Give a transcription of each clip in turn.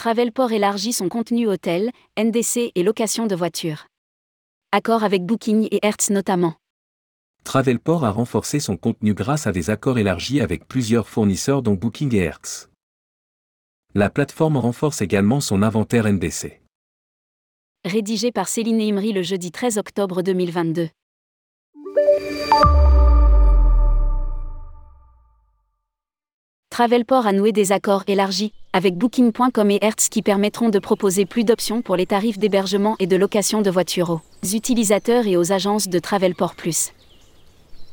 Travelport élargit son contenu hôtel, NDC et location de voitures. Accord avec Booking et Hertz notamment. Travelport a renforcé son contenu grâce à des accords élargis avec plusieurs fournisseurs dont Booking et Hertz. La plateforme renforce également son inventaire NDC. Rédigé par Céline Imri le jeudi 13 octobre 2022. Travelport a noué des accords élargis avec Booking.com et Hertz qui permettront de proposer plus d'options pour les tarifs d'hébergement et de location de voitures aux utilisateurs et aux agences de Travelport.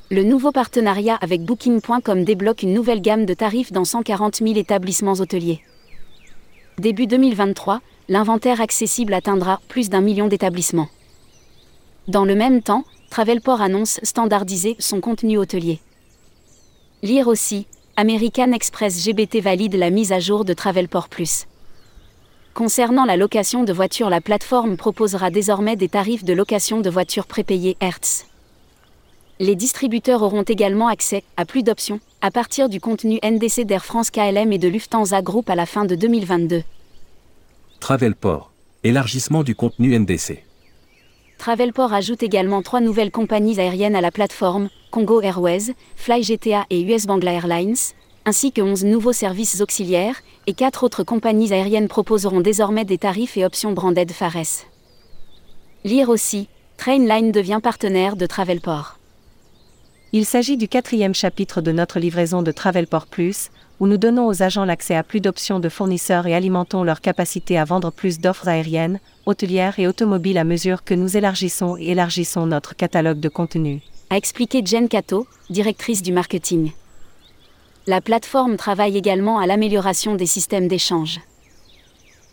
Le nouveau partenariat avec Booking.com débloque une nouvelle gamme de tarifs dans 140 000 établissements hôteliers. Début 2023, l'inventaire accessible atteindra plus d'un million d'établissements. Dans le même temps, Travelport annonce standardiser son contenu hôtelier. Lire aussi, American Express GBT valide la mise à jour de Travelport Plus. Concernant la location de voitures, la plateforme proposera désormais des tarifs de location de voitures prépayées Hertz les distributeurs auront également accès à plus d'options à partir du contenu NDC d'Air France KLM et de Lufthansa Group à la fin de 2022. Travelport. Élargissement du contenu NDC. Travelport ajoute également trois nouvelles compagnies aériennes à la plateforme, Congo Airways, Fly GTA et US Bangla Airlines, ainsi que 11 nouveaux services auxiliaires, et quatre autres compagnies aériennes proposeront désormais des tarifs et options branded Fares. Lire aussi, Trainline devient partenaire de Travelport. Il s'agit du quatrième chapitre de notre livraison de Travelport Plus, où nous donnons aux agents l'accès à plus d'options de fournisseurs et alimentons leur capacité à vendre plus d'offres aériennes, hôtelières et automobiles à mesure que nous élargissons et élargissons notre catalogue de contenu. A expliqué Jen Cato, directrice du marketing. La plateforme travaille également à l'amélioration des systèmes d'échange.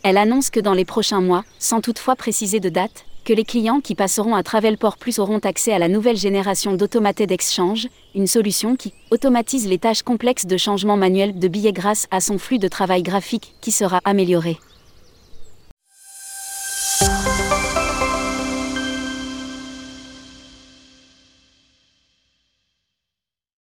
Elle annonce que dans les prochains mois, sans toutefois préciser de date, que les clients qui passeront à Travelport Plus auront accès à la nouvelle génération d'Automated Exchange, une solution qui automatise les tâches complexes de changement manuel de billets grâce à son flux de travail graphique qui sera amélioré.